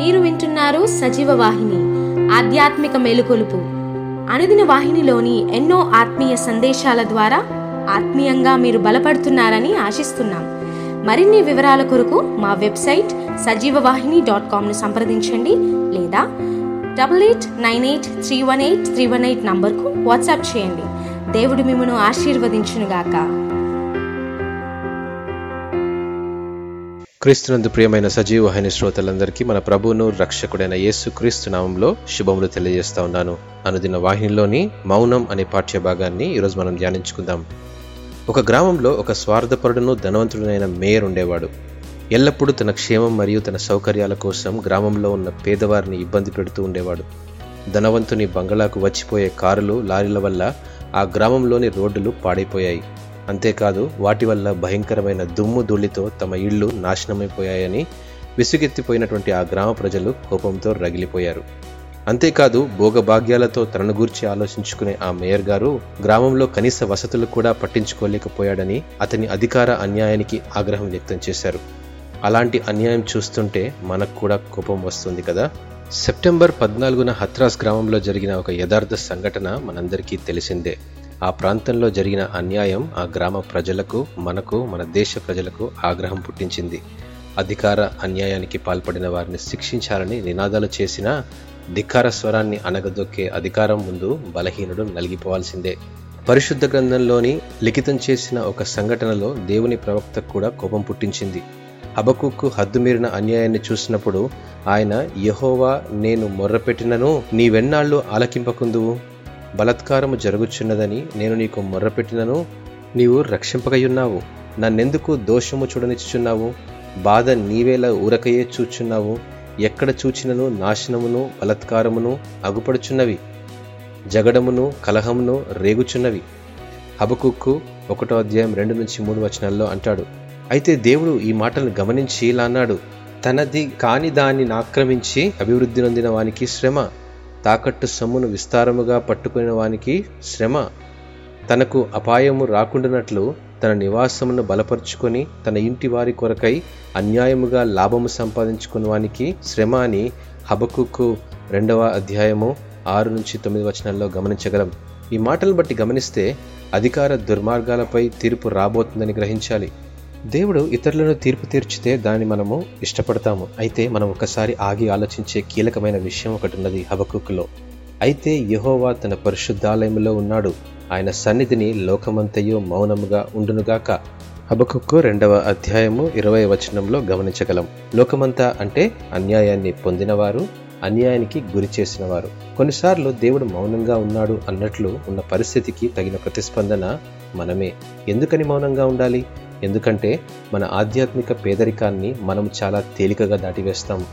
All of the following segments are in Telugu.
మీరు వింటున్నారు సజీవ వాహిని ఆధ్యాత్మిక మేలుకొలుపు. అనుదిన వాహినిలోని ఎన్నో ఆత్మీయ సందేశాల ద్వారా ఆత్మీయంగా మీరు బలపడుతున్నారని ఆశిస్తున్నాం. మరిన్ని వివరాల కొరకు మా వెబ్సైట్ సజీవ వాహిని డాట్ కామ్ను సంప్రదించండి లేదా double eight nine eight three one eight three one eight నంబర్కు వాట్సాప్ చేయండి. దేవుడు మిమ్మను ఆశీర్వదించునుగాక. క్రీస్తునందు ప్రియమైన సజీవ వాహిని శ్రోతలందరికీ మన ప్రభువును రక్షకుడైన యేసు క్రీస్తు నామంలో శుభములు తెలియజేస్తా ఉన్నాను. అనుదిన వాహినిలోని మౌనం అనే పాఠ్య భాగాన్ని ఈరోజు మనం ధ్యానించుకుందాం. ఒక గ్రామంలో ఒక స్వార్థపరుడును ధనవంతుడైన మేయర్ ఉండేవాడు. ఎల్లప్పుడూ తన క్షేమం మరియు తన సౌకర్యాల కోసం గ్రామంలో ఉన్న పేదవారిని ఇబ్బంది పెడుతూ ఉండేవాడు. ధనవంతుని బంగళాకు వచ్చిపోయే కారులు లారీల వల్ల ఆ గ్రామంలోని రోడ్డులు పాడైపోయాయి. అంతేకాదు వాటి వల్ల భయంకరమైన దుమ్ము ధూళితో తమ ఇళ్ళు నాశనమైపోయాయని విసుగెత్తిపోయినటువంటి ఆ గ్రామ ప్రజలు కోపంతో రగిలిపోయారు. అంతేకాదు భోగభాగ్యాలతో తనను గూర్చి ఆలోచించుకునే ఆ మేయర్ గారు గ్రామంలో కనీస వసతులు కూడా పట్టించుకోలేకపోయాడని అతని అధికార అన్యాయానికి ఆగ్రహం వ్యక్తం చేశారు. అలాంటి అన్యాయం చూస్తుంటే మనకు కూడా కోపం వస్తుంది కదా? సెప్టెంబర్ పద్నాలుగున హత్రాస్ గ్రామంలో జరిగిన ఒక యథార్థ సంఘటన మనందరికీ తెలిసిందే. ఆ ప్రాంతంలో జరిగిన అన్యాయం ఆ గ్రామ ప్రజలకు మనకు మన దేశ ప్రజలకు ఆగ్రహం పుట్టించింది. అధికార అన్యాయానికి పాల్పడిన వారిని శిక్షించాలని నినాదాలు చేసిన ధిక్కార స్వరాన్ని అనగదొక్కే అధికారం ముందు బలహీనుడు నలిగిపోవాల్సిందే. పరిశుద్ధ గ్రంథంలోని లిఖితం చేసిన ఒక సంఘటనలో దేవుని ప్రవక్త కూడా కోపం పుట్టించింది. హబకుక్కు హద్దుమీరిన అన్యాయాన్ని చూసినప్పుడు ఆయన యహోవా నేను మొర్రపెట్టినను నీవెన్నాళ్ళు ఆలకింపకుందువు? బలత్కారము జరుగుచున్నదని నేను నీకు మొర్రపెట్టినను. నీవు రక్షింపకయున్నావు. నన్నెందుకు దోషము చూడనిచ్చుచున్నావు? బాధ నీవేలా ఊరకయే చూచున్నావు. ఎక్కడ చూచినను నాశనమును బలత్కారమును అగుపడుచున్నవి? జగడమును కలహమును రేగుచున్నవి? హబకుక్కు ఒకటో అధ్యాయం రెండు నుంచి మూడు వచనాల్లో అంటాడు. అయితే దేవుడు ఈ మాటలను గమనించి ఇలా అన్నాడు. తనది కాని దాన్ని ఆక్రమించి అభివృద్ధి నొందిన వానికి శ్రమ. తాకట్టు సొమ్మును విస్తారముగా పట్టుకునే వానికి శ్రమ. తనకు అపాయము రాకుండానట్లు తన నివాసమును బలపరుచుకొని తన ఇంటి వారి కొరకై అన్యాయముగా లాభము సంపాదించుకున్న వానికి శ్రమ అని హబకుకు రెండవ అధ్యాయము ఆరు నుంచి తొమ్మిది వచనాల్లో గమనించగలం. ఈ మాటలు బట్టి గమనిస్తే అధికార దుర్మార్గాలపై తీర్పు రాబోతుందని గ్రహించాలి. దేవుడు ఇతరులను తీర్పు తీర్చితే దాన్ని మనము ఇష్టపడతాము. అయితే మనం ఒకసారి ఆగి ఆలోచించే కీలకమైన విషయం ఒకటి ఉన్నది హబకుక్లో. అయితే యహోవా తన పరిశుద్ధాలయంలో ఉన్నాడు. ఆయన సన్నిధిని లోకమంతయు మౌనముగా ఉండునుగాక. హబకుక్కు రెండవ అధ్యాయము ఇరవై వచనంలో గమనించగలం. లోకమంతా అంటే అన్యాయాన్ని పొందినవారు అన్యాయానికి గురి చేసినవారు. కొన్నిసార్లు దేవుడు మౌనంగా ఉన్నాడు అన్నట్లు ఉన్న పరిస్థితికి తగిన ప్రతిస్పందన మనమే. ఎందుకని మౌనంగా ఉండాలి? ఎందుకంటే మన ఆధ్యాత్మిక పేదరికాన్ని మనం చాలా తేలికగా దాటివేస్తాం.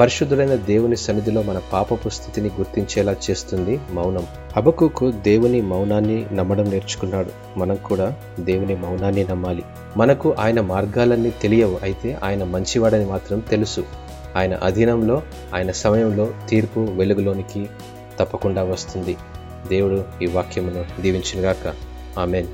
పరిశుద్ధుడైన దేవుని సన్నిధిలో మన పాపపు స్థితిని గుర్తించేలా చేస్తుంది మౌనం. అబకుకు దేవుని మౌనాన్ని నమ్మడం నేర్చుకున్నాడు. మనం కూడా దేవుని మౌనాన్ని నమ్మాలి. మనకు ఆయన మార్గాలన్నీ తెలియవు. అయితే ఆయన మంచివాడని మాత్రం తెలుసు. ఆయన అధీనంలో ఆయన సమయంలో తీర్పు వెలుగులోనికి తప్పకుండా వస్తుంది. దేవుడు ఈ వాక్యమును దీవించినగాక. ఆమెన్.